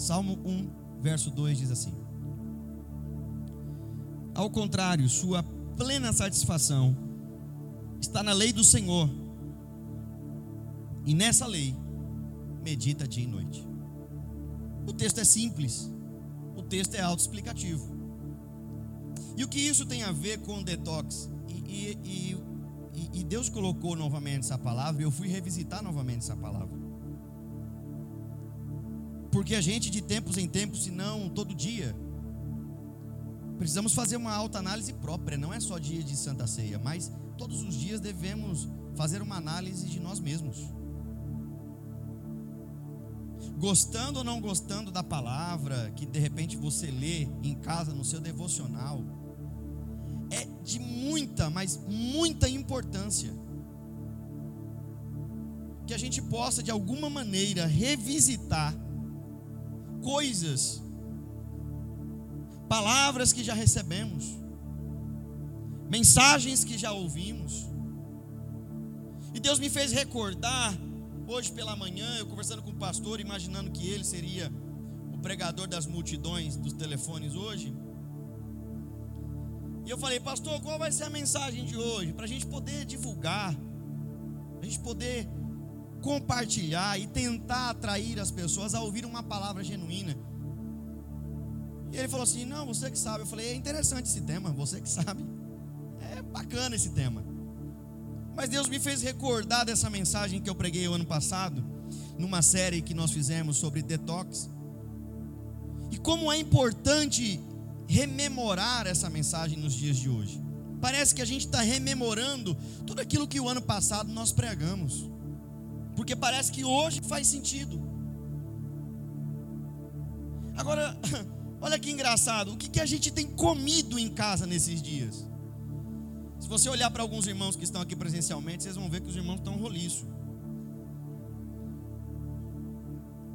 Salmo 1, verso 2 diz assim: Ao contrário, sua plena satisfação está na lei do Senhor, e nessa lei medita dia e noite. O texto é simples, o texto é autoexplicativo. E o que isso tem a ver com detox? E, e, e, e Deus colocou novamente essa palavra, e eu fui revisitar novamente essa palavra. Porque a gente, de tempos em tempos, se não todo dia, precisamos fazer uma alta análise própria, não é só dia de Santa Ceia, mas todos os dias devemos fazer uma análise de nós mesmos. Gostando ou não gostando da palavra que de repente você lê em casa no seu devocional, é de muita, mas muita importância que a gente possa de alguma maneira revisitar coisas, palavras que já recebemos, mensagens que já ouvimos. E Deus me fez recordar hoje pela manhã, eu conversando com o pastor, imaginando que ele seria o pregador das multidões dos telefones hoje. E eu falei, pastor, qual vai ser a mensagem de hoje? Para a gente poder divulgar, a gente poder compartilhar e tentar atrair as pessoas a ouvir uma palavra genuína. E ele falou assim: Não, você que sabe. Eu falei: É interessante esse tema, você que sabe. É bacana esse tema. Mas Deus me fez recordar dessa mensagem que eu preguei o ano passado, numa série que nós fizemos sobre detox. E como é importante rememorar essa mensagem nos dias de hoje. Parece que a gente está rememorando tudo aquilo que o ano passado nós pregamos, porque parece que hoje faz sentido. Agora, olha que engraçado, o que, que a gente tem comido em casa nesses dias? Se você olhar para alguns irmãos que estão aqui presencialmente, vocês vão ver que os irmãos estão roliço.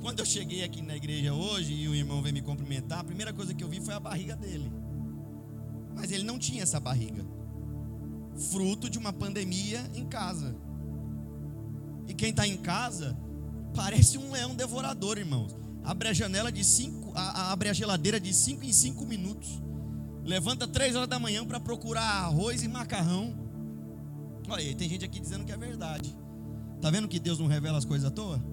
Quando eu cheguei aqui na igreja hoje e o irmão veio me cumprimentar, a primeira coisa que eu vi foi a barriga dele. Mas ele não tinha essa barriga. Fruto de uma pandemia em casa. E quem está em casa parece um leão devorador, irmãos. Abre a janela de cinco, abre a geladeira de cinco em cinco minutos. Levanta três horas da manhã para procurar arroz e macarrão. Olha aí, tem gente aqui dizendo que é verdade. Tá vendo que Deus não revela as coisas à toa?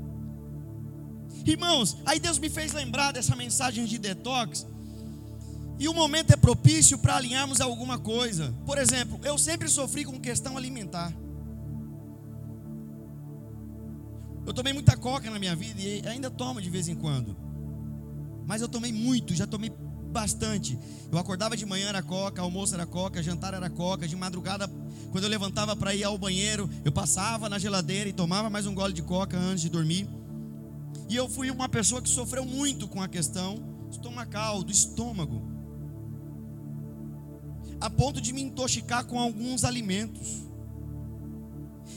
Irmãos, aí Deus me fez lembrar dessa mensagem de detox. E o momento é propício para alinharmos alguma coisa. Por exemplo, eu sempre sofri com questão alimentar. Eu tomei muita coca na minha vida e ainda tomo de vez em quando. Mas eu tomei muito, já tomei bastante. Eu acordava de manhã era coca, almoço era coca, jantar era coca, de madrugada, quando eu levantava para ir ao banheiro, eu passava na geladeira e tomava mais um gole de coca antes de dormir. E eu fui uma pessoa que sofreu muito com a questão estomacal, do estômago. A ponto de me intoxicar com alguns alimentos.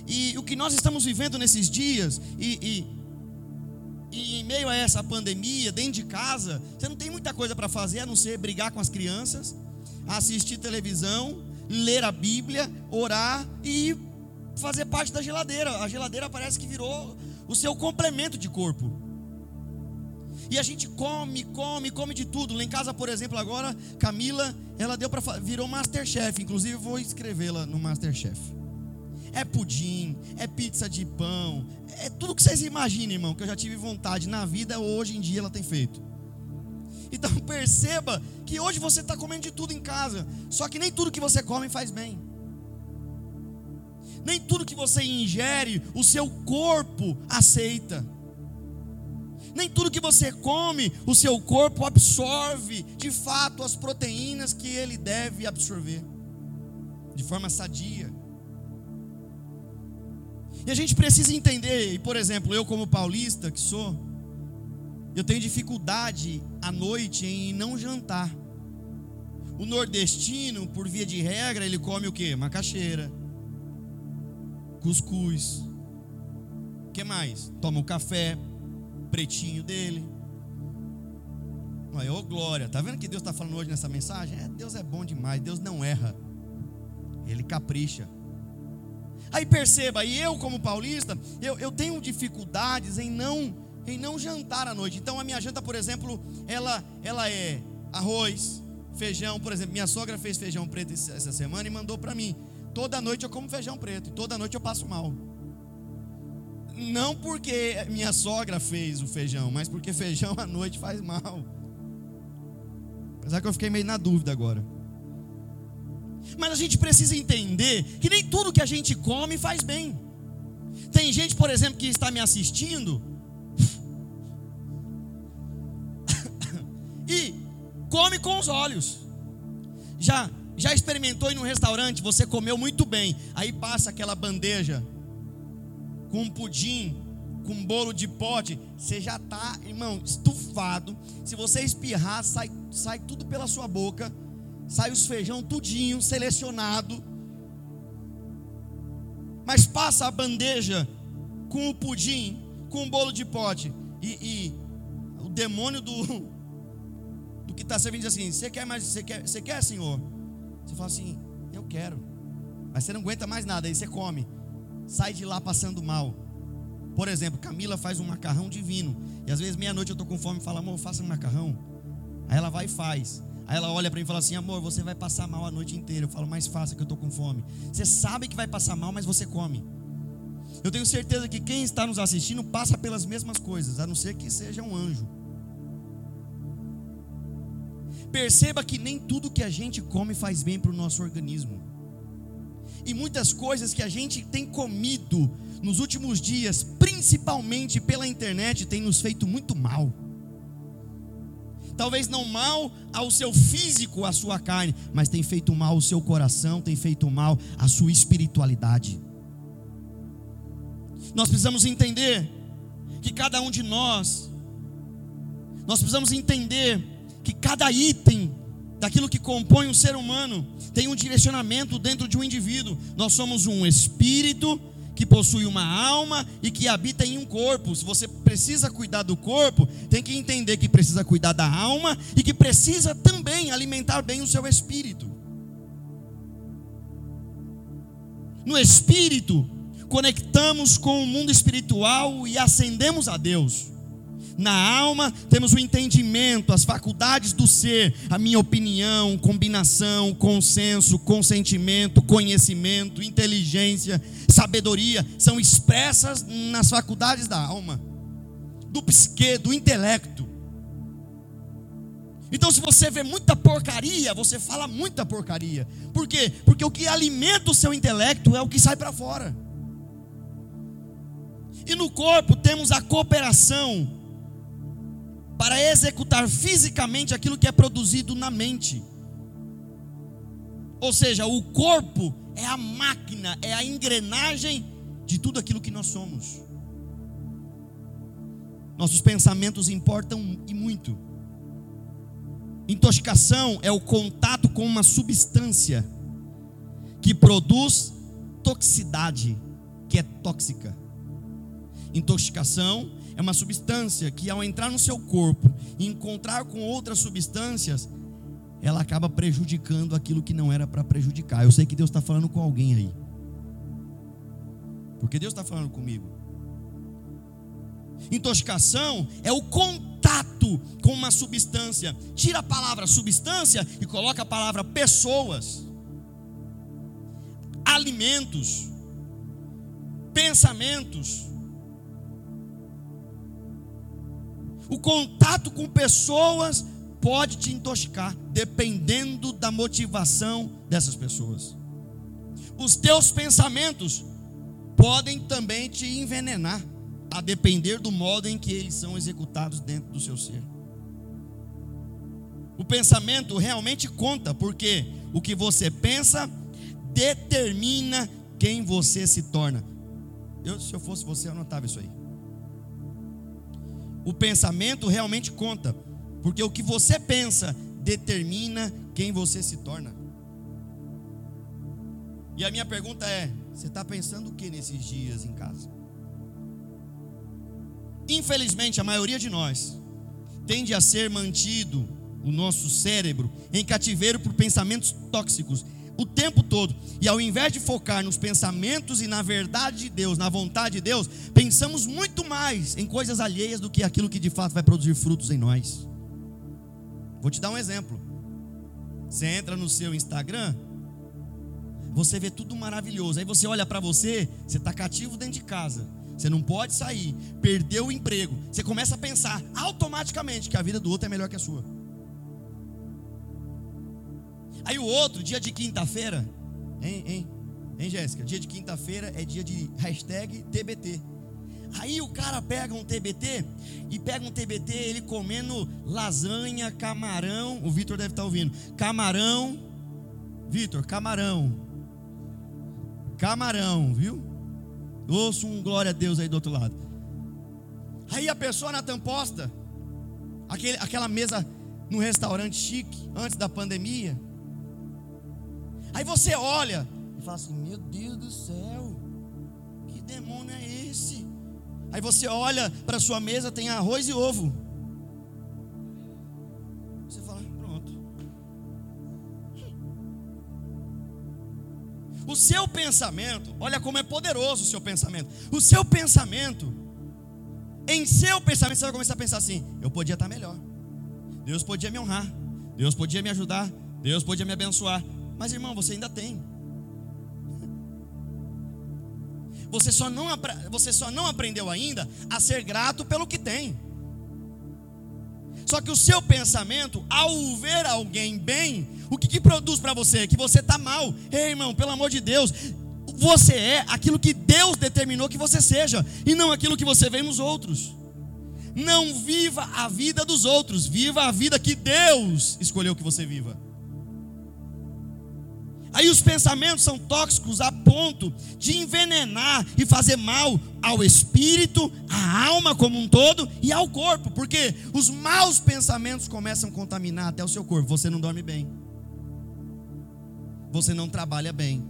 E o que nós estamos vivendo nesses dias, e, e, e em meio a essa pandemia, dentro de casa, você não tem muita coisa para fazer a não ser brigar com as crianças, assistir televisão, ler a Bíblia, orar e fazer parte da geladeira. A geladeira parece que virou o seu complemento de corpo. E a gente come, come, come de tudo. Lá em casa, por exemplo, agora, Camila, ela deu para virou Masterchef. Inclusive, vou escrevê-la no Masterchef. É pudim, é pizza de pão, é tudo que vocês imaginem, irmão, que eu já tive vontade na vida, hoje em dia ela tem feito. Então perceba que hoje você está comendo de tudo em casa, só que nem tudo que você come faz bem. Nem tudo que você ingere, o seu corpo aceita. Nem tudo que você come, o seu corpo absorve de fato as proteínas que ele deve absorver, de forma sadia. E a gente precisa entender, e por exemplo, eu como paulista que sou, eu tenho dificuldade à noite em não jantar. O nordestino, por via de regra, ele come o que? Macaxeira, cuscuz. O que mais? Toma o café, pretinho dele. Olha, ô glória, tá vendo que Deus está falando hoje nessa mensagem? É, Deus é bom demais, Deus não erra, Ele capricha. Aí perceba, e eu como paulista, eu, eu tenho dificuldades em não em não jantar à noite. Então a minha janta, por exemplo, ela, ela é arroz, feijão. Por exemplo, minha sogra fez feijão preto essa semana e mandou para mim. Toda noite eu como feijão preto e toda noite eu passo mal. Não porque minha sogra fez o feijão, mas porque feijão à noite faz mal. Apesar que eu fiquei meio na dúvida agora. Mas a gente precisa entender que nem tudo que a gente come faz bem. Tem gente, por exemplo, que está me assistindo e come com os olhos. Já já experimentou ir num restaurante, você comeu muito bem, aí passa aquela bandeja com um pudim, com um bolo de pote, você já está, irmão, estufado. Se você espirrar, sai, sai tudo pela sua boca, sai os feijão tudinho, selecionado. Mas passa a bandeja com o pudim, com o bolo de pote, e, e o demônio do, do que está servindo diz assim: Você quer mais? Você quer, você quer, Senhor? Você fala assim: Eu quero. Mas você não aguenta mais nada, aí você come. Sai de lá passando mal. Por exemplo, Camila faz um macarrão divino. E às vezes meia-noite eu estou com fome e fala, amor, faça um macarrão. Aí ela vai e faz. Aí ela olha para mim e fala assim: amor, você vai passar mal a noite inteira. Eu falo, mais faça que eu estou com fome. Você sabe que vai passar mal, mas você come. Eu tenho certeza que quem está nos assistindo passa pelas mesmas coisas, a não ser que seja um anjo. Perceba que nem tudo que a gente come faz bem para o nosso organismo. E muitas coisas que a gente tem comido nos últimos dias, principalmente pela internet, tem nos feito muito mal. Talvez não mal ao seu físico, à sua carne, mas tem feito mal ao seu coração, tem feito mal à sua espiritualidade. Nós precisamos entender que cada um de nós, nós precisamos entender que cada item daquilo que compõe um ser humano tem um direcionamento dentro de um indivíduo. Nós somos um espírito que possui uma alma e que habita em um corpo. Se você precisa cuidar do corpo, tem que entender que precisa cuidar da alma e que precisa também alimentar bem o seu espírito. No espírito, conectamos com o mundo espiritual e ascendemos a Deus. Na alma temos o entendimento, as faculdades do ser, a minha opinião, combinação, consenso, consentimento, conhecimento, inteligência, sabedoria, são expressas nas faculdades da alma, do psique, do intelecto. Então, se você vê muita porcaria, você fala muita porcaria. Por quê? Porque o que alimenta o seu intelecto é o que sai para fora. E no corpo temos a cooperação para executar fisicamente aquilo que é produzido na mente. Ou seja, o corpo é a máquina, é a engrenagem de tudo aquilo que nós somos. Nossos pensamentos importam e muito. Intoxicação é o contato com uma substância que produz toxicidade, que é tóxica. Intoxicação é uma substância que, ao entrar no seu corpo e encontrar com outras substâncias, ela acaba prejudicando aquilo que não era para prejudicar. Eu sei que Deus está falando com alguém aí, porque Deus está falando comigo. Intoxicação é o contato com uma substância. Tira a palavra substância e coloca a palavra pessoas, alimentos, pensamentos O contato com pessoas pode te intoxicar, dependendo da motivação dessas pessoas. Os teus pensamentos podem também te envenenar, a depender do modo em que eles são executados dentro do seu ser. O pensamento realmente conta, porque o que você pensa determina quem você se torna. Eu, se eu fosse você, eu anotava isso aí o pensamento realmente conta, porque o que você pensa determina quem você se torna. E a minha pergunta é: você está pensando o que nesses dias em casa? Infelizmente, a maioria de nós tende a ser mantido o nosso cérebro em cativeiro por pensamentos tóxicos, o tempo todo. E ao invés de focar nos pensamentos e na verdade de Deus, na vontade de Deus, pensamos muito mais em coisas alheias do que aquilo que de fato vai produzir frutos em nós. Vou te dar um exemplo. Você entra no seu Instagram, você vê tudo maravilhoso. Aí você olha para você, você está cativo dentro de casa. Você não pode sair, perdeu o emprego. Você começa a pensar automaticamente que a vida do outro é melhor que a sua. Aí o outro, dia de quinta-feira, hein, hein, hein, Jéssica? Dia de quinta-feira é dia de hashtag TBT. Aí o cara pega um TBT e pega um TBT, ele comendo lasanha, camarão. O Vitor deve estar ouvindo. Camarão. Vitor, camarão. Camarão, viu? Ouço um glória a Deus aí do outro lado. Aí a pessoa na tamposta, aquele, aquela mesa no restaurante chique, antes da pandemia. Aí você olha e fala assim: Meu Deus do céu, que demônio é esse? Aí você olha para sua mesa, tem arroz e ovo. Você fala: Pronto. O seu pensamento, olha como é poderoso o seu pensamento. O seu pensamento, em seu pensamento, você vai começar a pensar assim: Eu podia estar melhor. Deus podia me honrar. Deus podia me ajudar. Deus podia me abençoar. Mas irmão, você ainda tem. Você só não, você só não aprendeu ainda a ser grato pelo que tem. Só que o seu pensamento, ao ver alguém bem, o que, que produz para você? Que você está mal. Ei, irmão, pelo amor de Deus, você é aquilo que Deus determinou que você seja, e não aquilo que você vê nos outros. Não viva a vida dos outros, viva a vida que Deus escolheu que você viva. Aí os pensamentos são tóxicos a ponto de envenenar e fazer mal ao espírito, à alma como um todo e ao corpo, porque os maus pensamentos começam a contaminar até o seu corpo. Você não dorme bem, você não trabalha bem,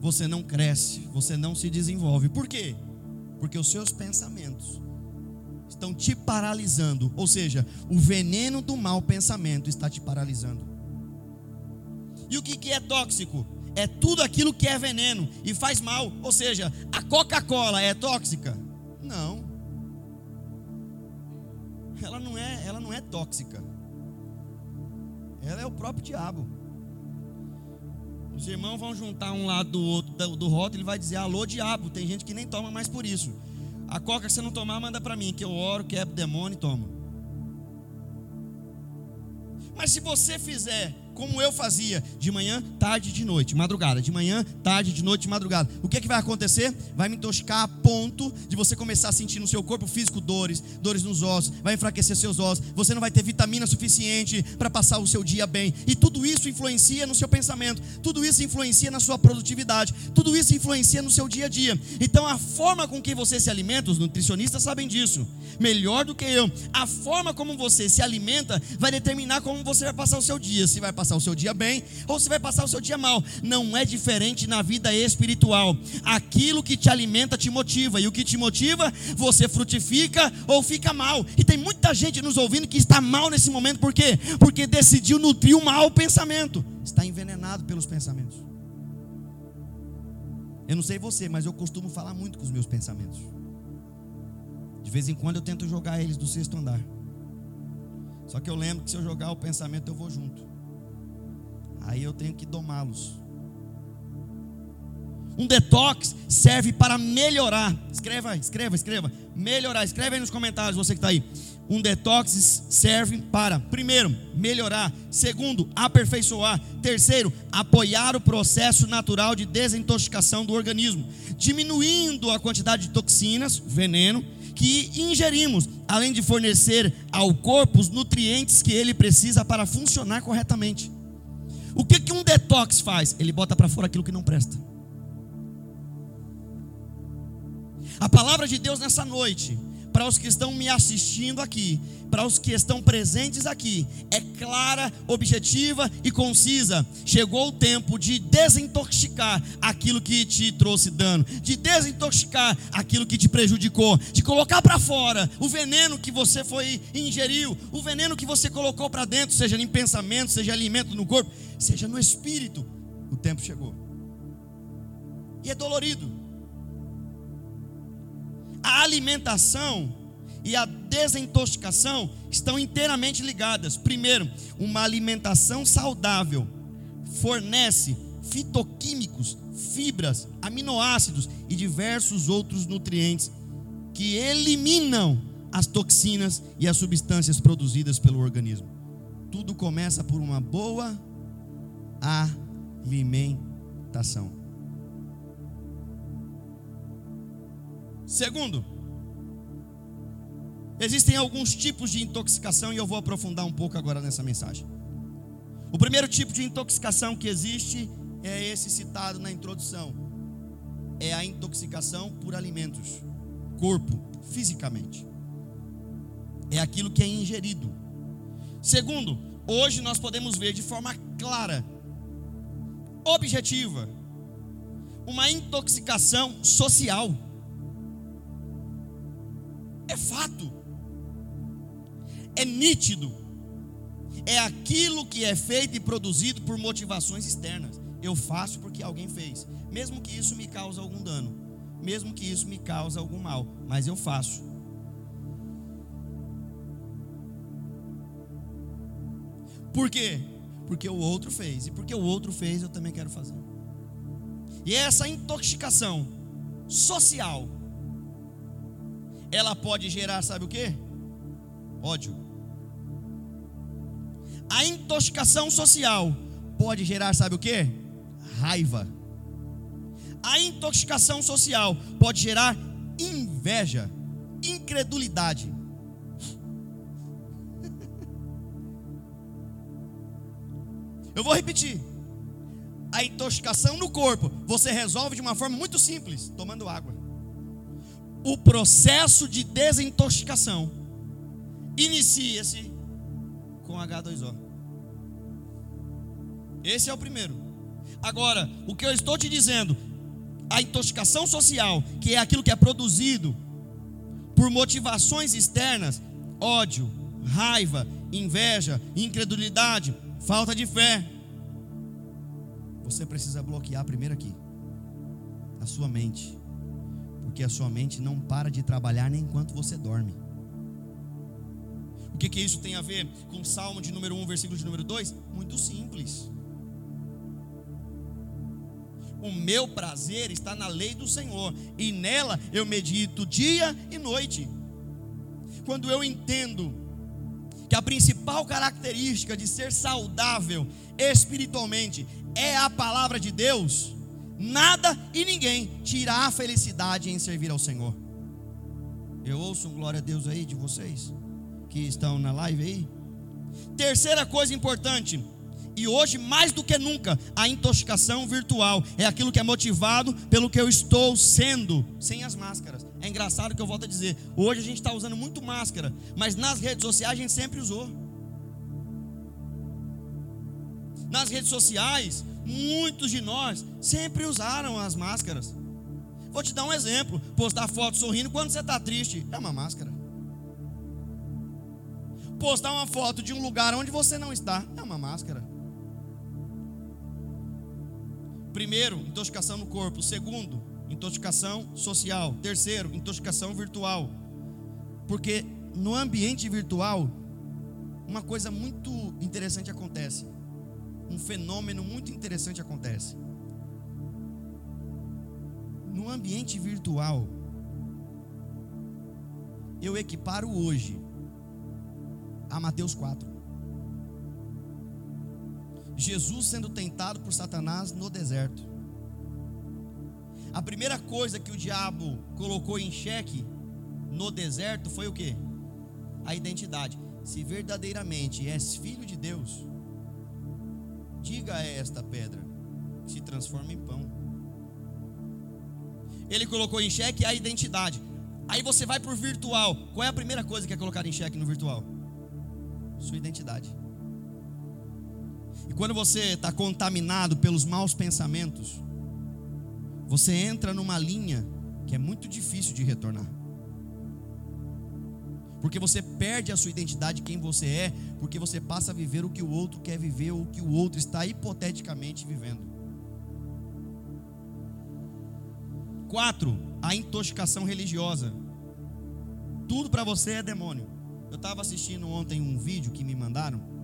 você não cresce, você não se desenvolve. Por quê? Porque os seus pensamentos estão te paralisando, ou seja, o veneno do mau pensamento está te paralisando. E o que, que é tóxico? É tudo aquilo que é veneno e faz mal. Ou seja, a Coca-Cola é tóxica? Não. Ela não é, ela não é tóxica. Ela é o próprio diabo. Os irmãos vão juntar um lado do outro do, do rótulo, ele vai dizer: "Alô diabo". Tem gente que nem toma mais por isso. A coca que você não tomar, manda para mim, que eu oro, quebro demônio e tomo. Mas se você fizer como eu fazia, de manhã, tarde, de noite, madrugada, de manhã, tarde, de noite, madrugada. O que, é que vai acontecer? Vai me intoxicar a ponto de você começar a sentir no seu corpo físico dores, dores nos ossos, vai enfraquecer seus ossos, você não vai ter vitamina suficiente para passar o seu dia bem. E tudo isso influencia no seu pensamento, tudo isso influencia na sua produtividade, tudo isso influencia no seu dia a dia. Então a forma com que você se alimenta, os nutricionistas sabem disso, melhor do que eu. A forma como você se alimenta vai determinar como você vai passar o seu dia, se vai passar o seu dia bem ou se vai passar o seu dia mal. Não é diferente na vida espiritual. Aquilo que te alimenta te motiva, e o que te motiva, você frutifica ou fica mal. E tem muita gente nos ouvindo que está mal nesse momento, por quê? Porque decidiu nutrir o mau pensamento, está envenenado pelos pensamentos. Eu não sei você, mas eu costumo falar muito com os meus pensamentos. De vez em quando eu tento jogar eles do sexto andar. Só que eu lembro que se eu jogar o pensamento, eu vou junto. Aí eu tenho que domá-los. Um detox serve para melhorar. Escreva, escreva, escreva. Melhorar. Escreve aí nos comentários, você que está aí. Um detox serve para, primeiro, melhorar. Segundo, aperfeiçoar. Terceiro, apoiar o processo natural de desintoxicação do organismo, diminuindo a quantidade de toxinas, veneno, que ingerimos, além de fornecer ao corpo os nutrientes que ele precisa para funcionar corretamente. O que, que um detox faz? Ele bota para fora aquilo que não presta. A palavra de Deus nessa noite, para os que estão me assistindo aqui, para os que estão presentes aqui, é clara, objetiva e concisa. Chegou o tempo de desintoxicar aquilo que te trouxe dano, de desintoxicar aquilo que te prejudicou, de colocar para fora o veneno que você foi ingeriu, o veneno que você colocou para dentro, seja em pensamento, seja alimento no corpo seja no espírito, o tempo chegou. E é dolorido. A alimentação e a desintoxicação estão inteiramente ligadas. Primeiro, uma alimentação saudável fornece fitoquímicos, fibras, aminoácidos e diversos outros nutrientes que eliminam as toxinas e as substâncias produzidas pelo organismo. Tudo começa por uma boa alimentação. Segundo, existem alguns tipos de intoxicação e eu vou aprofundar um pouco agora nessa mensagem. O primeiro tipo de intoxicação que existe é esse citado na introdução: é a intoxicação por alimentos, corpo, fisicamente. É aquilo que é ingerido. Segundo, hoje nós podemos ver de forma clara, objetiva, uma intoxicação social. É fato. É nítido. É aquilo que é feito e produzido por motivações externas. Eu faço porque alguém fez, mesmo que isso me cause algum dano, mesmo que isso me cause algum mal, mas eu faço. Por quê? Porque o outro fez, e porque o outro fez, eu também quero fazer. E essa intoxicação social ela pode gerar, sabe o que? Ódio. A intoxicação social pode gerar, sabe o que? Raiva. A intoxicação social pode gerar inveja, incredulidade. Eu vou repetir. A intoxicação no corpo você resolve de uma forma muito simples, tomando água o processo de desintoxicação inicia-se com H2O. Esse é o primeiro. Agora, o que eu estou te dizendo, a intoxicação social, que é aquilo que é produzido por motivações externas, ódio, raiva, inveja, incredulidade, falta de fé, você precisa bloquear primeiro aqui, a sua mente porque a sua mente não para de trabalhar nem enquanto você dorme. O que, que isso tem a ver com Salmo de número 1, versículo de número 2? Muito simples. O meu prazer está na lei do Senhor, e nela eu medito dia e noite. Quando eu entendo que a principal característica de ser saudável espiritualmente é a palavra de Deus, nada e ninguém tirar a felicidade em servir ao Senhor. Eu ouço um glória a Deus aí de vocês que estão na live aí. Terceira coisa importante, e hoje mais do que nunca, a intoxicação virtual é aquilo que é motivado pelo que eu estou sendo, sem as máscaras. É engraçado que eu volto a dizer, hoje a gente está usando muito máscara, mas nas redes sociais a gente sempre usou. Nas redes sociais, muitos de nós sempre usaram as máscaras. Vou te dar um exemplo: postar foto sorrindo quando você está triste é uma máscara. Postar uma foto de um lugar onde você não está é uma máscara. Primeiro, intoxicação no corpo. Segundo, intoxicação social. Terceiro, intoxicação virtual. Porque no ambiente virtual, uma coisa muito interessante acontece um fenômeno muito interessante acontece. No ambiente virtual, eu equiparo hoje a Mateus 4. Jesus sendo tentado por Satanás no deserto. A primeira coisa que o diabo colocou em xeque no deserto foi o que? A identidade. Se verdadeiramente és filho de Deus, Diga a esta pedra que se transforma em pão. Ele colocou em xeque a identidade. Aí você vai para o virtual. Qual é a primeira coisa que é colocada em xeque no virtual? Sua identidade. E quando você está contaminado pelos maus pensamentos, você entra numa linha que é muito difícil de retornar. Porque você perde a sua identidade, quem você é, porque você passa a viver o que o outro quer viver ou o que o outro está hipoteticamente vivendo. Quatro, a intoxicação religiosa. Tudo para você é demônio. Eu estava assistindo ontem um vídeo que me mandaram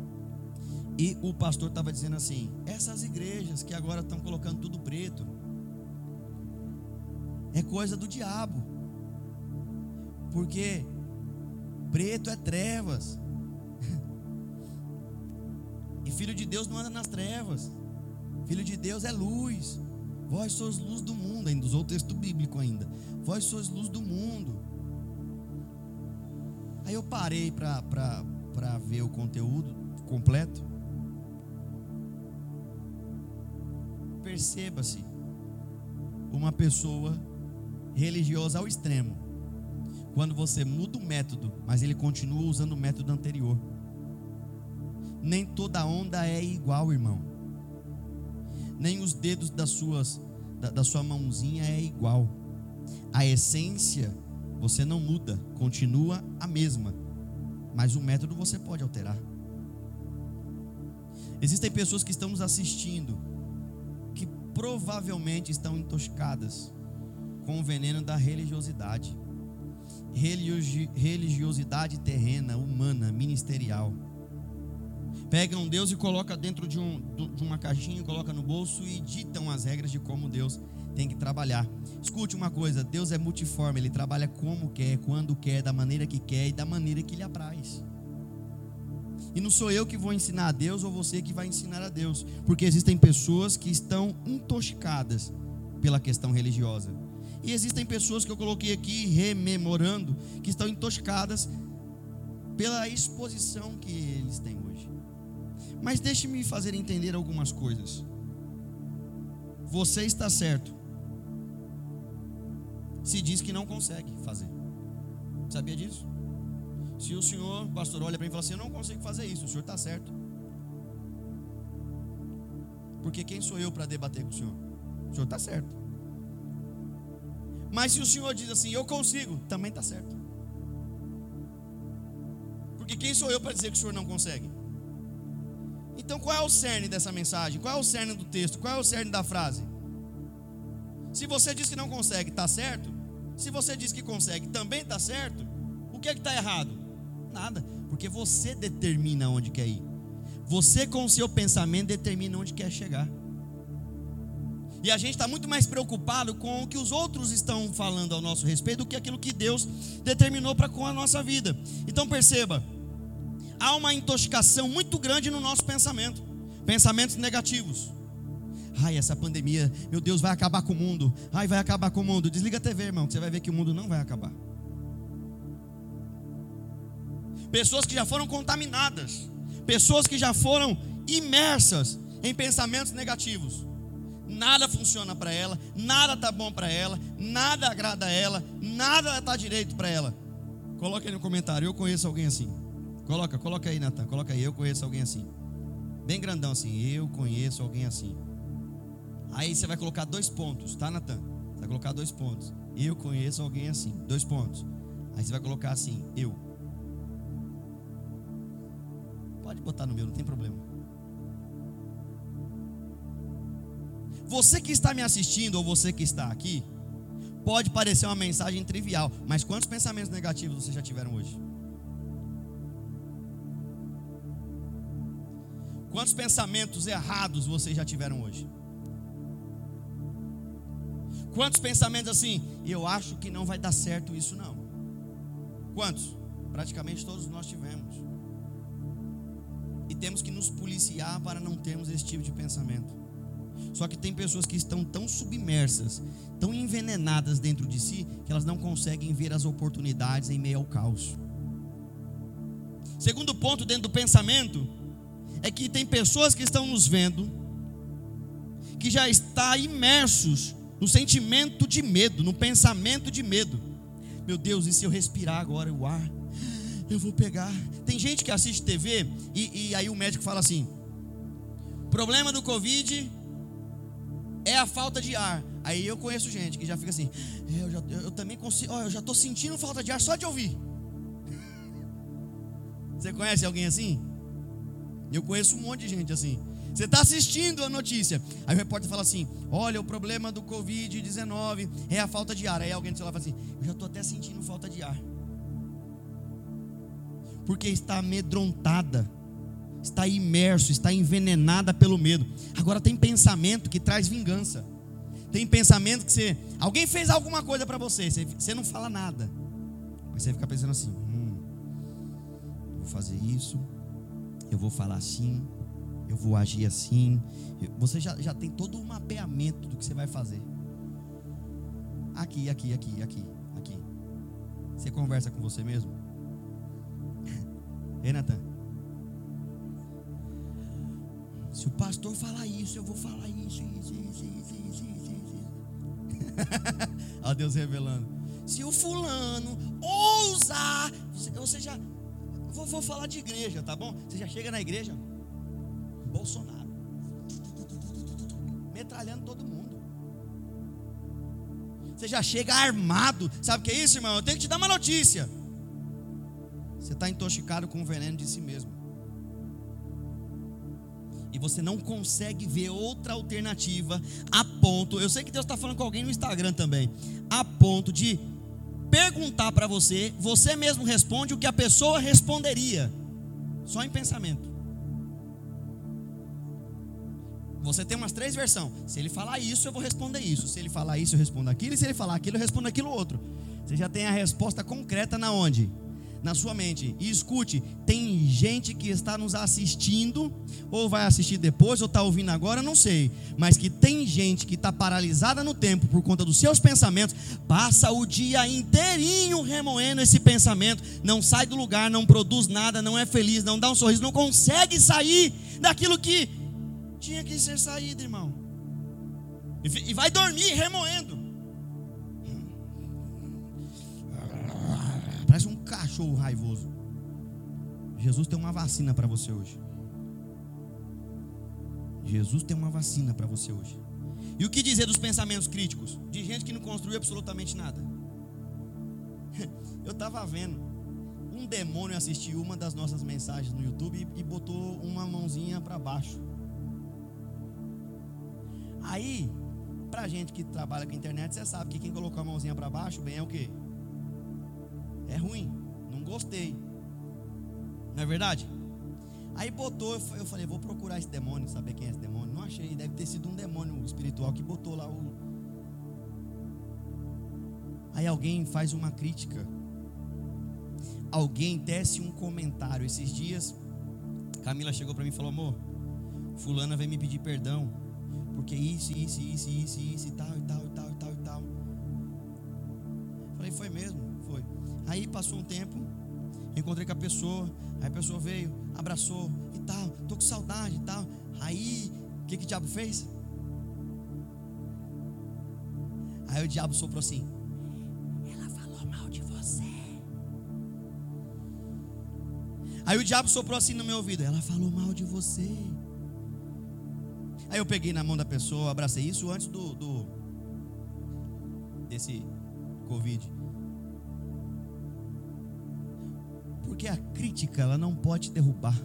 e o pastor estava dizendo assim: essas igrejas que agora estão colocando tudo preto é coisa do diabo, porque preto é trevas. E filho de Deus não anda nas trevas. Filho de Deus é luz. Vós sois luz do mundo, ainda usou o texto bíblico ainda. Vós sois luz do mundo. Aí eu parei para ver o conteúdo completo. Perceba-se uma pessoa religiosa ao extremo quando você muda o método, mas ele continua usando o método anterior. Nem toda onda é igual, irmão. Nem os dedos das suas, da, da sua mãozinha é igual. A essência você não muda, continua a mesma. Mas o método você pode alterar. Existem pessoas que estão nos assistindo provavelmente estão intoxicadas com o veneno da religiosidade religiosidade terrena, humana, ministerial. Pegam Deus e coloca dentro de, um, de uma caixinha, coloca no bolso e ditam as regras de como Deus tem que trabalhar. Escute uma coisa: Deus é multiforme, Ele trabalha como quer, quando quer, da maneira que quer e da maneira que lhe apraz. E não sou eu que vou ensinar a Deus ou você que vai ensinar a Deus, porque existem pessoas que estão intoxicadas pela questão religiosa. E existem pessoas que eu coloquei aqui rememorando que estão intoxicadas pela exposição que eles têm hoje. Mas deixe-me fazer entender algumas coisas. Você está certo. Se diz que não consegue fazer. Sabia disso? Se o senhor, pastor, olha para mim e fala assim: Eu não consigo fazer isso, o senhor está certo. Porque quem sou eu para debater com o senhor? O senhor está certo. Mas se o Senhor diz assim, eu consigo, também está certo. Porque quem sou eu para dizer que o Senhor não consegue? Então qual é o cerne dessa mensagem? Qual é o cerne do texto? Qual é o cerne da frase? Se você diz que não consegue, está certo? Se você diz que consegue, também está certo? O que é que está errado? Nada, porque você determina onde quer ir. Você com o seu pensamento determina onde quer chegar. E a gente está muito mais preocupado com o que os outros estão falando ao nosso respeito do que aquilo que Deus determinou para com a nossa vida. Então perceba, há uma intoxicação muito grande no nosso pensamento, pensamentos negativos. Ai, essa pandemia, meu Deus, vai acabar com o mundo. Ai, vai acabar com o mundo. Desliga a TV, irmão, que você vai ver que o mundo não vai acabar. Pessoas que já foram contaminadas, pessoas que já foram imersas em pensamentos negativos nada funciona para ela, nada tá bom para ela, nada agrada a ela, nada tá direito para ela. Coloca aí no comentário, eu conheço alguém assim. Coloca, coloca aí, Natan, coloca aí, eu conheço alguém assim. Bem grandão assim, eu conheço alguém assim. Aí você vai colocar dois pontos, tá, Natan? Você vai colocar dois pontos. Eu conheço alguém assim, dois pontos. Aí você vai colocar assim, eu. Pode botar no meu, não tem problema. Você que está me assistindo ou você que está aqui, pode parecer uma mensagem trivial, mas quantos pensamentos negativos vocês já tiveram hoje? Quantos pensamentos errados vocês já tiveram hoje? Quantos pensamentos assim, eu acho que não vai dar certo isso não? Quantos? Praticamente todos nós tivemos. Temos que nos policiar para não termos esse tipo de pensamento. Só que tem pessoas que estão tão submersas, tão envenenadas dentro de si, que elas não conseguem ver as oportunidades em meio ao caos. Segundo ponto dentro do pensamento é que tem pessoas que estão nos vendo que já está imersos no sentimento de medo, no pensamento de medo. Meu Deus, e se eu respirar agora o ar? Eu vou pegar. Tem gente que assiste TV e, e aí o médico fala assim: problema do Covid é a falta de ar. Aí eu conheço gente que já fica assim, eu, já, eu, eu também consigo, ó, eu já estou sentindo falta de ar só de ouvir. Você conhece alguém assim? Eu conheço um monte de gente assim. Você está assistindo a notícia. Aí o repórter fala assim: Olha, o problema do Covid-19 é a falta de ar. Aí alguém do celular fala assim: Eu já estou até sentindo falta de ar. Porque está amedrontada, está imerso, está envenenada pelo medo. Agora tem pensamento que traz vingança. Tem pensamento que você. Alguém fez alguma coisa para você, você, você não fala nada. Mas você fica pensando assim: hum, vou fazer isso, eu vou falar assim, eu vou agir assim. Você já, já tem todo o mapeamento do que você vai fazer. Aqui, aqui, aqui, aqui, aqui. Você conversa com você mesmo? Ei, Natan. Se o pastor falar isso, eu vou falar isso, isso. Ó Deus revelando. Se o fulano ousar, você já. Vou, vou falar de igreja, tá bom? Você já chega na igreja, Bolsonaro. Metralhando todo mundo. Você já chega armado. Sabe o que é isso, irmão? Eu tenho que te dar uma notícia. Você está intoxicado com o veneno de si mesmo. E você não consegue ver outra alternativa a ponto. Eu sei que Deus está falando com alguém no Instagram também. A ponto de perguntar para você, você mesmo responde o que a pessoa responderia. Só em pensamento. Você tem umas três versões. Se ele falar isso, eu vou responder isso. Se ele falar isso, eu respondo aquilo. E se ele falar aquilo, eu respondo aquilo outro. Você já tem a resposta concreta na onde? Na sua mente. E escute, tem gente que está nos assistindo, ou vai assistir depois, ou está ouvindo agora, não sei. Mas que tem gente que está paralisada no tempo por conta dos seus pensamentos, passa o dia inteirinho remoendo esse pensamento, não sai do lugar, não produz nada, não é feliz, não dá um sorriso, não consegue sair daquilo que tinha que ser saída, irmão. E vai dormir remoendo. Cachorro raivoso. Jesus tem uma vacina para você hoje. Jesus tem uma vacina para você hoje. E o que dizer dos pensamentos críticos? De gente que não construiu absolutamente nada. Eu estava vendo um demônio assistir uma das nossas mensagens no YouTube e botou uma mãozinha para baixo. Aí, pra gente que trabalha com internet, você sabe que quem colocou a mãozinha para baixo, bem é o quê? É ruim, gostei. Não é verdade? Aí botou, eu falei, vou procurar esse demônio, saber quem é esse demônio. Não achei, deve ter sido um demônio espiritual que botou lá o. Aí alguém faz uma crítica. Alguém tece um comentário. Esses dias, Camila chegou para mim e falou: Amor, Fulana veio me pedir perdão porque isso, isso, isso, isso, isso e tal, e tal, e tal, e tal, e tal. Falei, foi mesmo? Foi. Aí passou um tempo, encontrei com a pessoa, aí a pessoa veio, abraçou e tal, tô com saudade e tal. Aí, o que que o diabo fez? Aí o diabo soprou assim: Ela falou mal de você. Aí o diabo soprou assim no meu ouvido: Ela falou mal de você. Aí eu peguei na mão da pessoa, abracei isso antes do, do desse Covid. Porque a crítica ela não pode derrubar.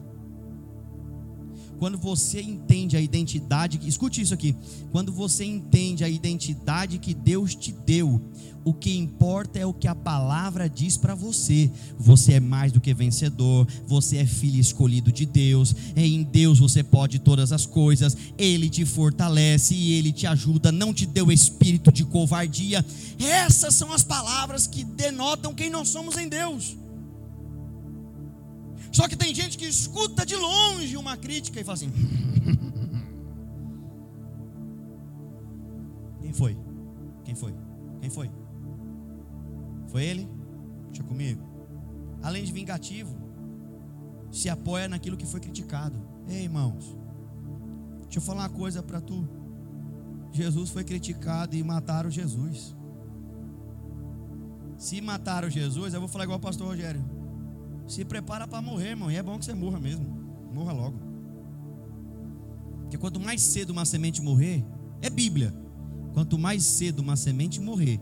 Quando você entende a identidade, escute isso aqui. Quando você entende a identidade que Deus te deu, o que importa é o que a palavra diz para você. Você é mais do que vencedor, você é filho escolhido de Deus. Em Deus você pode todas as coisas. Ele te fortalece e ele te ajuda, não te deu espírito de covardia. Essas são as palavras que denotam quem nós somos em Deus. Só que tem gente que escuta de longe uma crítica e fala assim: Quem foi? Quem foi? Quem foi? Foi ele? Deixa comigo. Além de vingativo, se apoia naquilo que foi criticado. Ei, irmãos, deixa eu falar uma coisa para tu. Jesus foi criticado e mataram Jesus. Se mataram Jesus, eu vou falar igual o pastor Rogério. Se prepara para morrer, irmão. E é bom que você morra mesmo. Morra logo. Porque quanto mais cedo uma semente morrer, é Bíblia. Quanto mais cedo uma semente morrer,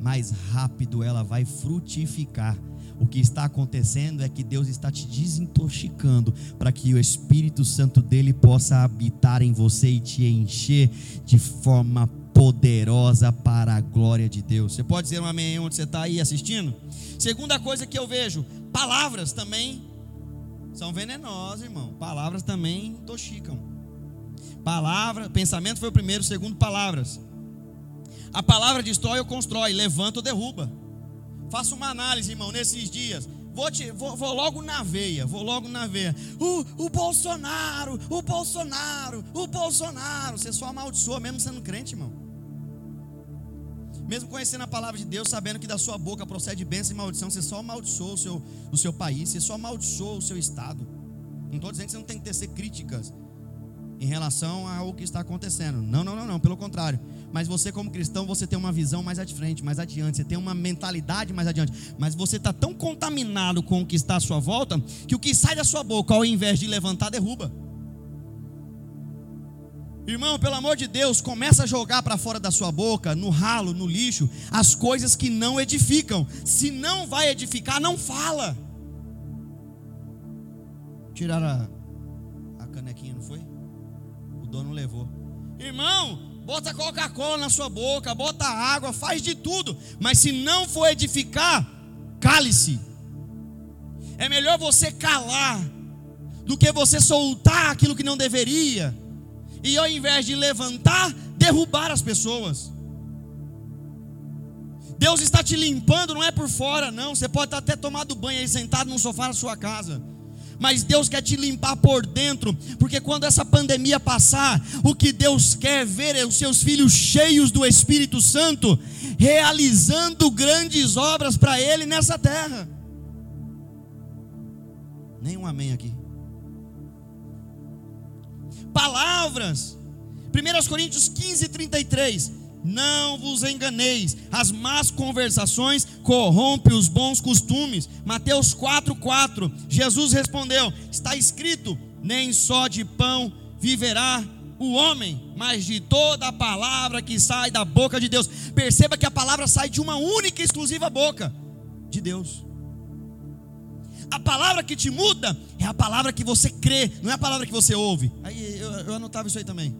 mais rápido ela vai frutificar. O que está acontecendo é que Deus está te desintoxicando para que o Espírito Santo dele possa habitar em você e te encher de forma poderosa para a glória de Deus. Você pode dizer um amém onde você está aí assistindo? Segunda coisa que eu vejo, palavras também são venenosas, irmão. Palavras também intoxicam. Palavra, pensamento foi o primeiro, segundo palavras. A palavra destrói ou constrói, levanta ou derruba. Faça uma análise, irmão, nesses dias. Vou, te, vou, vou, logo na veia, vou logo na veia. O, o Bolsonaro, o Bolsonaro, o Bolsonaro. Você só amaldiçoa mesmo sendo crente, irmão. Mesmo conhecendo a palavra de Deus, sabendo que da sua boca procede bênção e maldição, você só amaldiçoa o seu, o seu país, você só amaldiçoa o seu estado. Não estou dizendo que você não tem que tecer críticas em relação ao que está acontecendo. Não, não, não, não, pelo contrário. Mas você, como cristão, você tem uma visão mais frente, mais adiante, você tem uma mentalidade mais adiante. Mas você está tão contaminado com o que está à sua volta, que o que sai da sua boca, ao invés de levantar, derruba. Irmão, pelo amor de Deus, começa a jogar para fora da sua boca, no ralo, no lixo, as coisas que não edificam. Se não vai edificar, não fala. Tiraram a, a canequinha, não foi? O dono levou. Irmão, bota Coca-Cola na sua boca, bota água, faz de tudo, mas se não for edificar, cale-se. É melhor você calar do que você soltar aquilo que não deveria e ao invés de levantar, derrubar as pessoas. Deus está te limpando, não é por fora, não. Você pode estar até tomado banho aí sentado no sofá da sua casa. Mas Deus quer te limpar por dentro, porque quando essa pandemia passar, o que Deus quer ver é os seus filhos cheios do Espírito Santo, realizando grandes obras para Ele nessa terra. Nenhum amém aqui palavras. 1 Coríntios 15, 33. Não vos enganeis, as más conversações corrompem os bons costumes. Mateus 4, 4. Jesus respondeu: Está escrito: Nem só de pão viverá o homem, mas de toda a palavra que sai da boca de Deus. Perceba que a palavra sai de uma única e exclusiva boca de Deus. A palavra que te muda é a palavra que você crê, não é a palavra que você ouve. Aí eu, eu anotava isso aí também.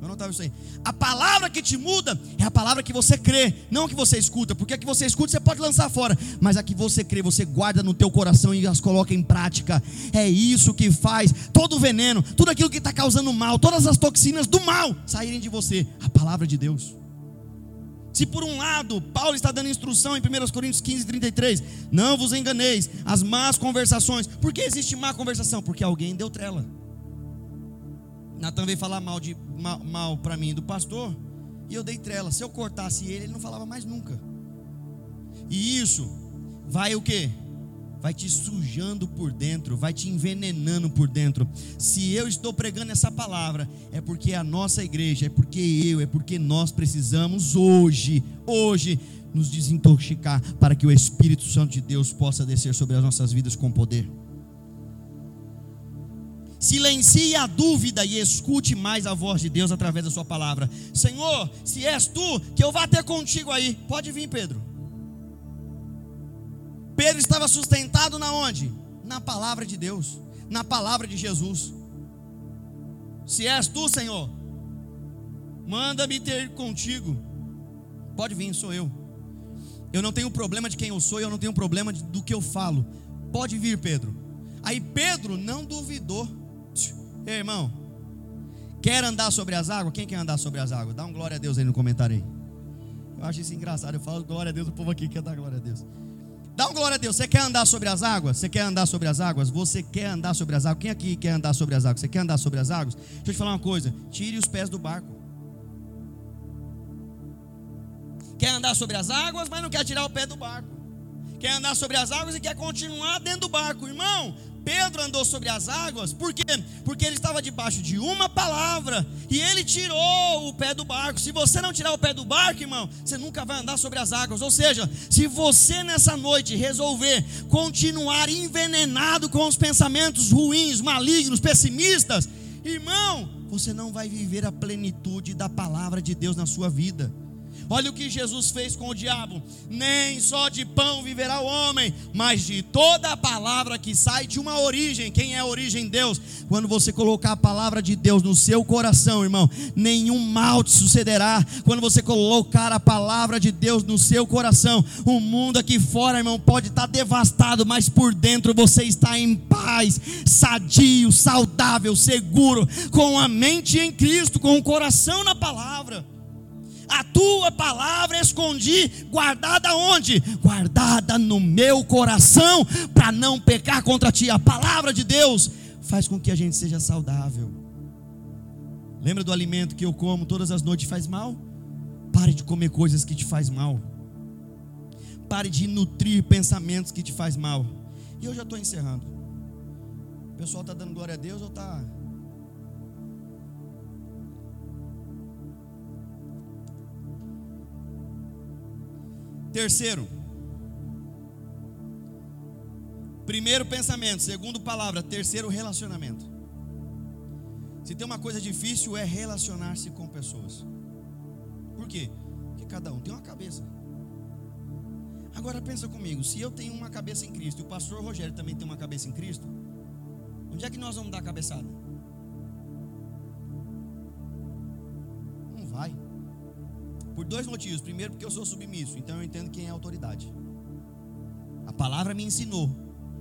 Eu anotava isso aí. A palavra que te muda é a palavra que você crê, não a que você escuta, porque a que você escuta você pode lançar fora, mas a que você crê, você guarda no teu coração e as coloca em prática. É isso que faz todo o veneno, tudo aquilo que está causando mal, todas as toxinas do mal saírem de você. A palavra de Deus. Se por um lado, Paulo está dando instrução em 1 Coríntios 15, 33, não vos enganeis, as más conversações. Por que existe má conversação? Porque alguém deu trela. Natan veio falar mal, de, mal, mal para mim do pastor, e eu dei trela. Se eu cortasse ele, ele não falava mais nunca. E isso vai o que? Vai te sujando por dentro, vai te envenenando por dentro. Se eu estou pregando essa palavra, é porque a nossa igreja, é porque eu, é porque nós precisamos hoje, hoje, nos desintoxicar para que o Espírito Santo de Deus possa descer sobre as nossas vidas com poder. Silencie a dúvida e escute mais a voz de Deus através da Sua palavra. Senhor, se és tu, que eu vá ter contigo aí. Pode vir, Pedro. Pedro estava sustentado na onde? Na palavra de Deus, na palavra de Jesus. Se és tu, Senhor, manda-me ter contigo. Pode vir, sou eu. Eu não tenho problema de quem eu sou, eu não tenho problema do que eu falo. Pode vir, Pedro. Aí Pedro não duvidou. Ei, irmão, quer andar sobre as águas? Quem quer andar sobre as águas? Dá um glória a Deus aí no comentário aí. Eu acho isso engraçado. Eu falo glória a Deus, o povo aqui quer dar glória a Deus. Dá um glória a Deus. Você quer andar sobre as águas? Você quer andar sobre as águas? Você quer andar sobre as águas? Quem aqui quer andar sobre as águas? Você quer andar sobre as águas? Deixa eu te falar uma coisa. Tire os pés do barco. Quer andar sobre as águas, mas não quer tirar o pé do barco. Quer andar sobre as águas e quer continuar dentro do barco. Irmão, Pedro andou sobre as águas, por quê? Porque ele estava debaixo de uma palavra e ele tirou o pé do barco. Se você não tirar o pé do barco, irmão, você nunca vai andar sobre as águas. Ou seja, se você nessa noite resolver continuar envenenado com os pensamentos ruins, malignos, pessimistas, irmão, você não vai viver a plenitude da palavra de Deus na sua vida. Olha o que Jesus fez com o diabo: nem só de pão viverá o homem, mas de toda a palavra que sai de uma origem. Quem é a origem? Deus. Quando você colocar a palavra de Deus no seu coração, irmão, nenhum mal te sucederá. Quando você colocar a palavra de Deus no seu coração, o mundo aqui fora, irmão, pode estar devastado, mas por dentro você está em paz, sadio, saudável, seguro, com a mente em Cristo, com o coração na palavra. A tua palavra escondi, guardada onde? Guardada no meu coração, para não pecar contra ti. A palavra de Deus faz com que a gente seja saudável. Lembra do alimento que eu como todas as noites faz mal? Pare de comer coisas que te faz mal. Pare de nutrir pensamentos que te faz mal. E eu já estou encerrando. O pessoal está dando glória a Deus ou está Terceiro, primeiro pensamento, segundo palavra, terceiro relacionamento. Se tem uma coisa difícil é relacionar-se com pessoas. Por quê? Porque cada um tem uma cabeça. Agora pensa comigo, se eu tenho uma cabeça em Cristo e o pastor Rogério também tem uma cabeça em Cristo, onde é que nós vamos dar a cabeçada? Dois motivos. Primeiro, porque eu sou submisso, então eu entendo quem é autoridade. A palavra me ensinou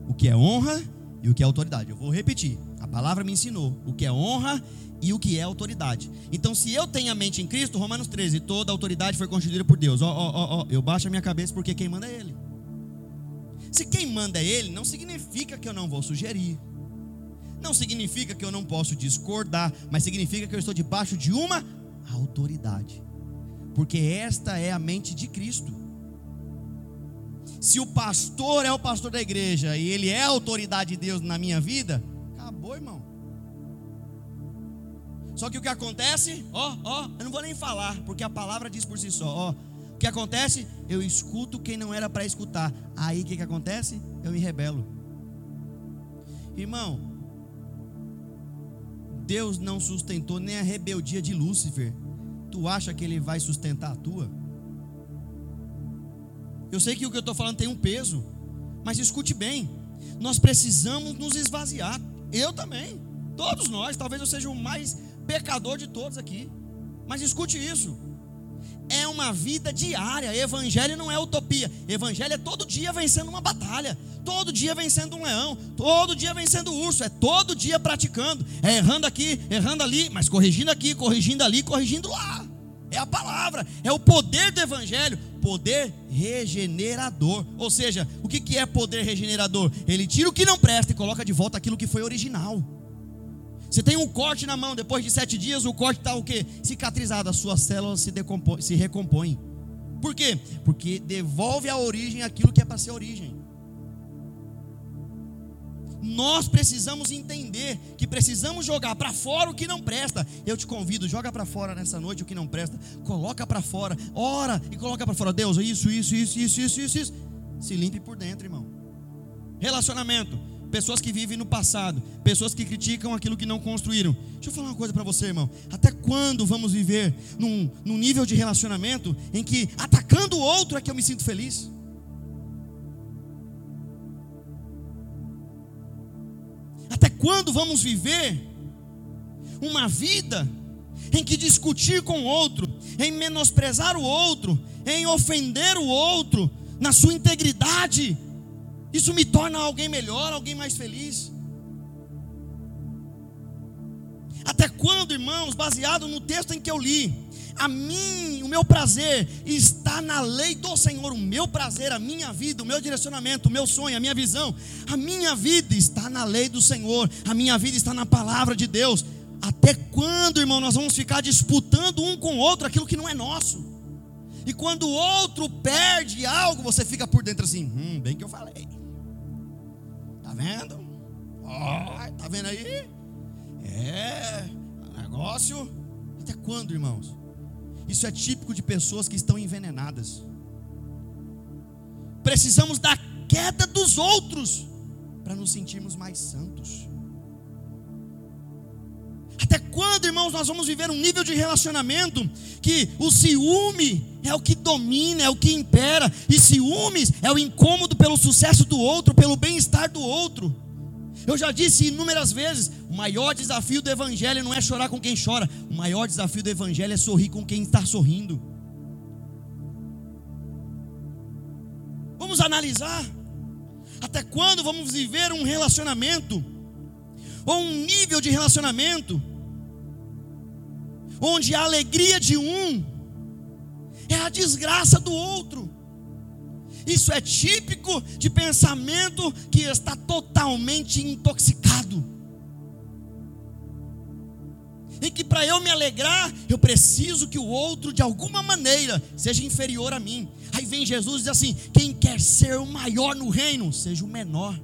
o que é honra e o que é autoridade. Eu vou repetir. A palavra me ensinou o que é honra e o que é autoridade. Então, se eu tenho a mente em Cristo, Romanos 13, toda autoridade foi constituída por Deus. Ó, ó, ó, eu baixo a minha cabeça porque quem manda é Ele. Se quem manda é Ele, não significa que eu não vou sugerir. Não significa que eu não posso discordar, mas significa que eu estou debaixo de uma autoridade porque esta é a mente de Cristo. Se o pastor é o pastor da igreja e ele é a autoridade de Deus na minha vida, acabou, irmão. Só que o que acontece, ó, ó, eu não vou nem falar, porque a palavra diz por si só, ó. O que acontece? Eu escuto quem não era para escutar. Aí o que, que acontece? Eu me rebelo. Irmão, Deus não sustentou nem a rebeldia de Lúcifer tu acha que ele vai sustentar a tua? Eu sei que o que eu estou falando tem um peso, mas escute bem: nós precisamos nos esvaziar. Eu também, todos nós. Talvez eu seja o mais pecador de todos aqui, mas escute isso. É uma vida diária. Evangelho não é utopia. Evangelho é todo dia vencendo uma batalha, todo dia vencendo um leão, todo dia vencendo um urso. É todo dia praticando. É errando aqui, errando ali, mas corrigindo aqui, corrigindo ali, corrigindo lá. É a palavra, é o poder do Evangelho, poder regenerador. Ou seja, o que é poder regenerador? Ele tira o que não presta e coloca de volta aquilo que foi original. Você tem um corte na mão, depois de sete dias, o corte está o quê? Cicatrizado, a sua célula se, se recompõe. Por quê? Porque devolve à origem aquilo que é para ser origem. Nós precisamos entender que precisamos jogar para fora o que não presta. Eu te convido, joga para fora nessa noite o que não presta. Coloca para fora, ora e coloca para fora. Deus, isso, isso, isso, isso, isso, isso. Se limpe por dentro, irmão. Relacionamento. Pessoas que vivem no passado, pessoas que criticam aquilo que não construíram. Deixa eu falar uma coisa para você, irmão. Até quando vamos viver num, num nível de relacionamento em que atacando o outro é que eu me sinto feliz? Até quando vamos viver uma vida em que discutir com o outro, em menosprezar o outro, em ofender o outro, na sua integridade, isso me torna alguém melhor, alguém mais feliz? Até quando, irmãos, baseado no texto em que eu li, a mim, o meu prazer está na lei do Senhor. O meu prazer, a minha vida, o meu direcionamento, o meu sonho, a minha visão, a minha vida está na lei do Senhor. A minha vida está na palavra de Deus. Até quando, irmão, nós vamos ficar disputando um com o outro aquilo que não é nosso? E quando o outro perde algo, você fica por dentro assim: hum, bem que eu falei. Vendo? Oh, tá vendo aí? É, negócio. Até quando, irmãos? Isso é típico de pessoas que estão envenenadas. Precisamos da queda dos outros para nos sentirmos mais santos. Até quando, irmãos, nós vamos viver um nível de relacionamento que o ciúme é o que domina, é o que impera, e ciúmes é o incômodo pelo sucesso do outro, pelo bem-estar do outro. Eu já disse inúmeras vezes: o maior desafio do Evangelho não é chorar com quem chora, o maior desafio do Evangelho é sorrir com quem está sorrindo. Vamos analisar até quando vamos viver um relacionamento, ou um nível de relacionamento, onde a alegria de um é a desgraça do outro. Isso é típico de pensamento que está totalmente intoxicado. Em que para eu me alegrar, eu preciso que o outro, de alguma maneira, seja inferior a mim. Aí vem Jesus e diz assim: quem quer ser o maior no reino, seja o menor.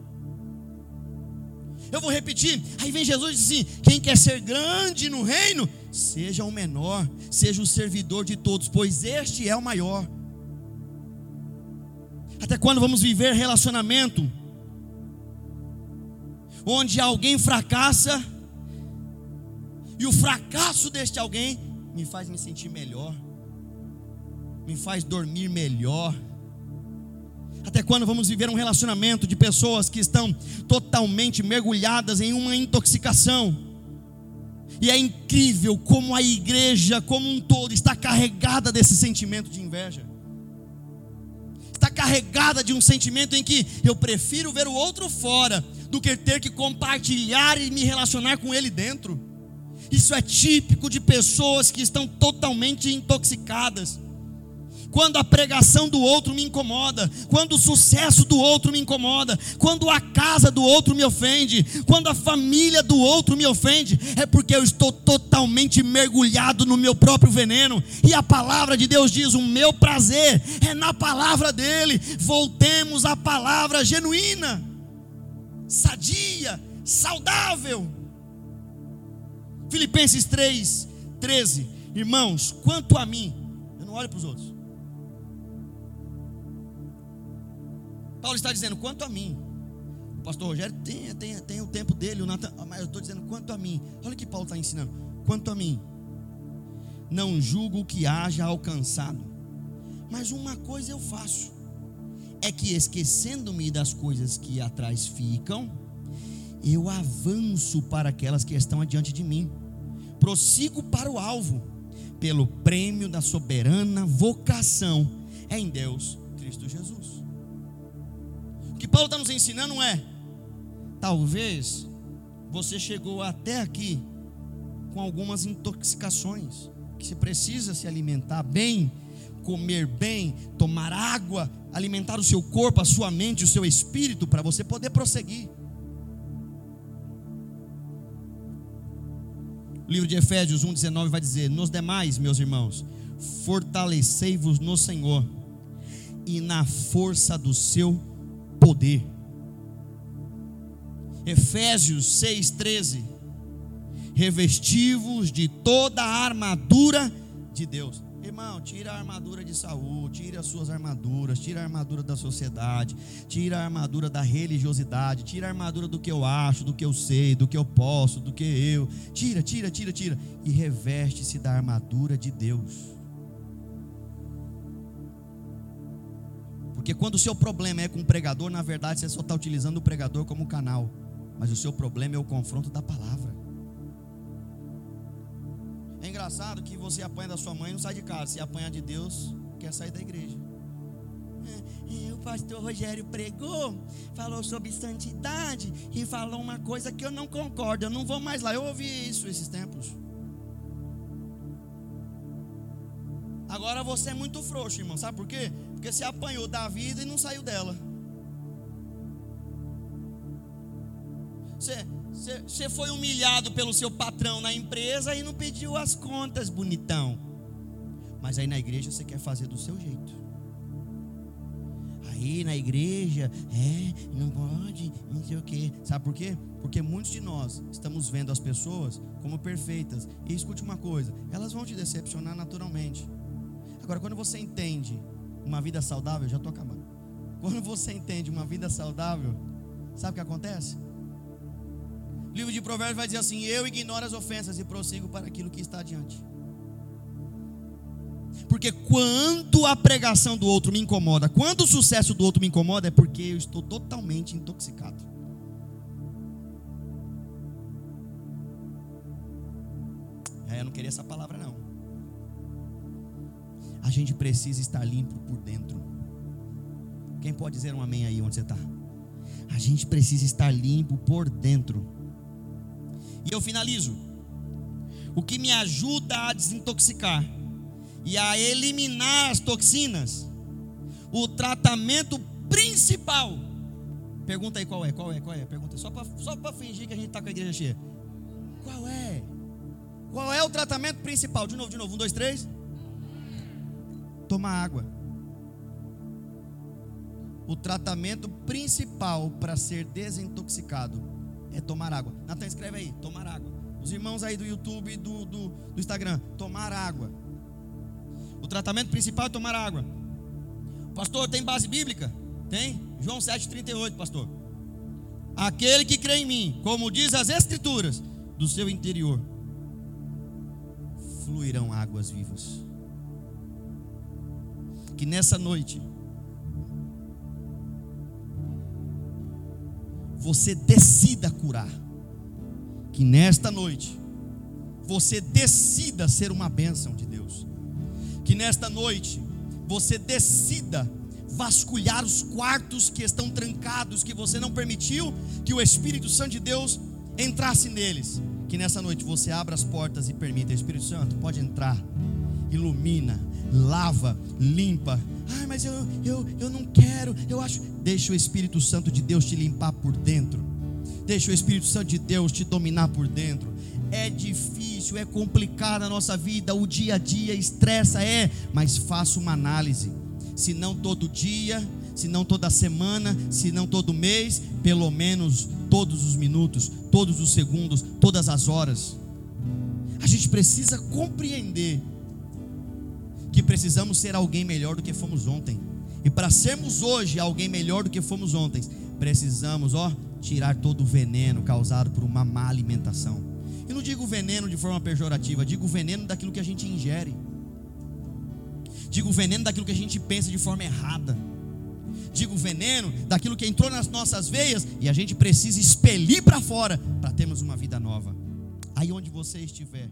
Eu vou repetir. Aí vem Jesus e diz assim: quem quer ser grande no reino, seja o menor, seja o servidor de todos, pois este é o maior. Até quando vamos viver relacionamento onde alguém fracassa e o fracasso deste alguém me faz me sentir melhor, me faz dormir melhor? Até quando vamos viver um relacionamento de pessoas que estão totalmente mergulhadas em uma intoxicação? E é incrível como a igreja como um todo está carregada desse sentimento de inveja. Está carregada de um sentimento em que eu prefiro ver o outro fora do que ter que compartilhar e me relacionar com ele dentro. Isso é típico de pessoas que estão totalmente intoxicadas quando a pregação do outro me incomoda, quando o sucesso do outro me incomoda, quando a casa do outro me ofende, quando a família do outro me ofende, é porque eu estou totalmente mergulhado no meu próprio veneno. E a palavra de Deus diz: o meu prazer é na palavra dele. Voltemos à palavra genuína, sadia, saudável. Filipenses 3, 13. Irmãos, quanto a mim, eu não olho para os outros. Paulo está dizendo, quanto a mim, o pastor Rogério tem, tem, tem o tempo dele, o Nathan, mas eu estou dizendo, quanto a mim, olha o que Paulo está ensinando, quanto a mim, não julgo o que haja alcançado, mas uma coisa eu faço, é que esquecendo-me das coisas que atrás ficam, eu avanço para aquelas que estão adiante de mim, prossigo para o alvo, pelo prêmio da soberana vocação em Deus, Cristo Jesus Paulo está nos ensinando é: talvez você chegou até aqui com algumas intoxicações, que você precisa se alimentar bem, comer bem, tomar água, alimentar o seu corpo, a sua mente, o seu espírito, para você poder prosseguir. O livro de Efésios 1,19 vai dizer: Nos demais, meus irmãos, fortalecei-vos no Senhor e na força do seu poder. Efésios 6,13. Revestivos de toda a armadura de Deus. Irmão, tira a armadura de Saul, tira as suas armaduras, tira a armadura da sociedade, tira a armadura da religiosidade, tira a armadura do que eu acho, do que eu sei, do que eu posso, do que eu. Tira, tira, tira, tira. E reveste-se da armadura de Deus. Porque quando o seu problema é com o pregador, na verdade você só está utilizando o pregador como canal. Mas o seu problema é o confronto da palavra. É engraçado que você apanha da sua mãe e não sai de casa. Se apanha de Deus, quer sair da igreja. É, o pastor Rogério pregou, falou sobre santidade e falou uma coisa que eu não concordo. Eu não vou mais lá. Eu ouvi isso esses tempos. Agora você é muito frouxo, irmão. Sabe por quê? Porque você apanhou da vida e não saiu dela. Você, você, você foi humilhado pelo seu patrão na empresa e não pediu as contas, bonitão. Mas aí na igreja você quer fazer do seu jeito. Aí na igreja, é, não pode, não sei o quê. Sabe por quê? Porque muitos de nós estamos vendo as pessoas como perfeitas. E escute uma coisa: elas vão te decepcionar naturalmente. Agora, quando você entende uma vida saudável, já estou acabando. Quando você entende uma vida saudável, sabe o que acontece? O livro de Provérbios vai dizer assim: Eu ignoro as ofensas e prossigo para aquilo que está adiante. Porque quando a pregação do outro me incomoda, quando o sucesso do outro me incomoda, é porque eu estou totalmente intoxicado. É, eu não queria essa palavra não. Gente precisa estar limpo por dentro. Quem pode dizer um amém aí onde você está? A gente precisa estar limpo por dentro. E eu finalizo. O que me ajuda a desintoxicar e a eliminar as toxinas, o tratamento principal. Pergunta aí qual é, qual é, qual é? Pergunta só para só fingir que a gente está com a igreja cheia. Qual é? Qual é o tratamento principal? De novo, de novo, um, dois, três. Tomar água. O tratamento principal para ser desintoxicado é tomar água. Natan, escreve aí, tomar água. Os irmãos aí do YouTube e do, do, do Instagram, tomar água. O tratamento principal é tomar água. Pastor, tem base bíblica? Tem. João 7,38, pastor. Aquele que crê em mim, como diz as Escrituras, do seu interior fluirão águas vivas. Que nessa noite você decida curar. Que nesta noite você decida ser uma bênção de Deus. Que nesta noite você decida vasculhar os quartos que estão trancados, que você não permitiu que o Espírito Santo de Deus entrasse neles. Que nessa noite você abra as portas e permita, Espírito Santo, pode entrar, ilumina, lava, limpa. Ai, mas eu, eu, eu não quero, eu acho. Deixa o Espírito Santo de Deus te limpar por dentro. Deixa o Espírito Santo de Deus te dominar por dentro. É difícil, é complicado a nossa vida, o dia a dia estressa, é, mas faça uma análise. Se não todo dia, se não toda semana, se não todo mês, pelo menos todos os minutos, todos os segundos, todas as horas. A gente precisa compreender que precisamos ser alguém melhor do que fomos ontem. E para sermos hoje alguém melhor do que fomos ontem, precisamos, ó, tirar todo o veneno causado por uma má alimentação. E não digo veneno de forma pejorativa, digo veneno daquilo que a gente ingere. Digo veneno daquilo que a gente pensa de forma errada. Digo veneno daquilo que entrou nas nossas veias e a gente precisa expelir para fora para termos uma vida nova. Aí onde você estiver,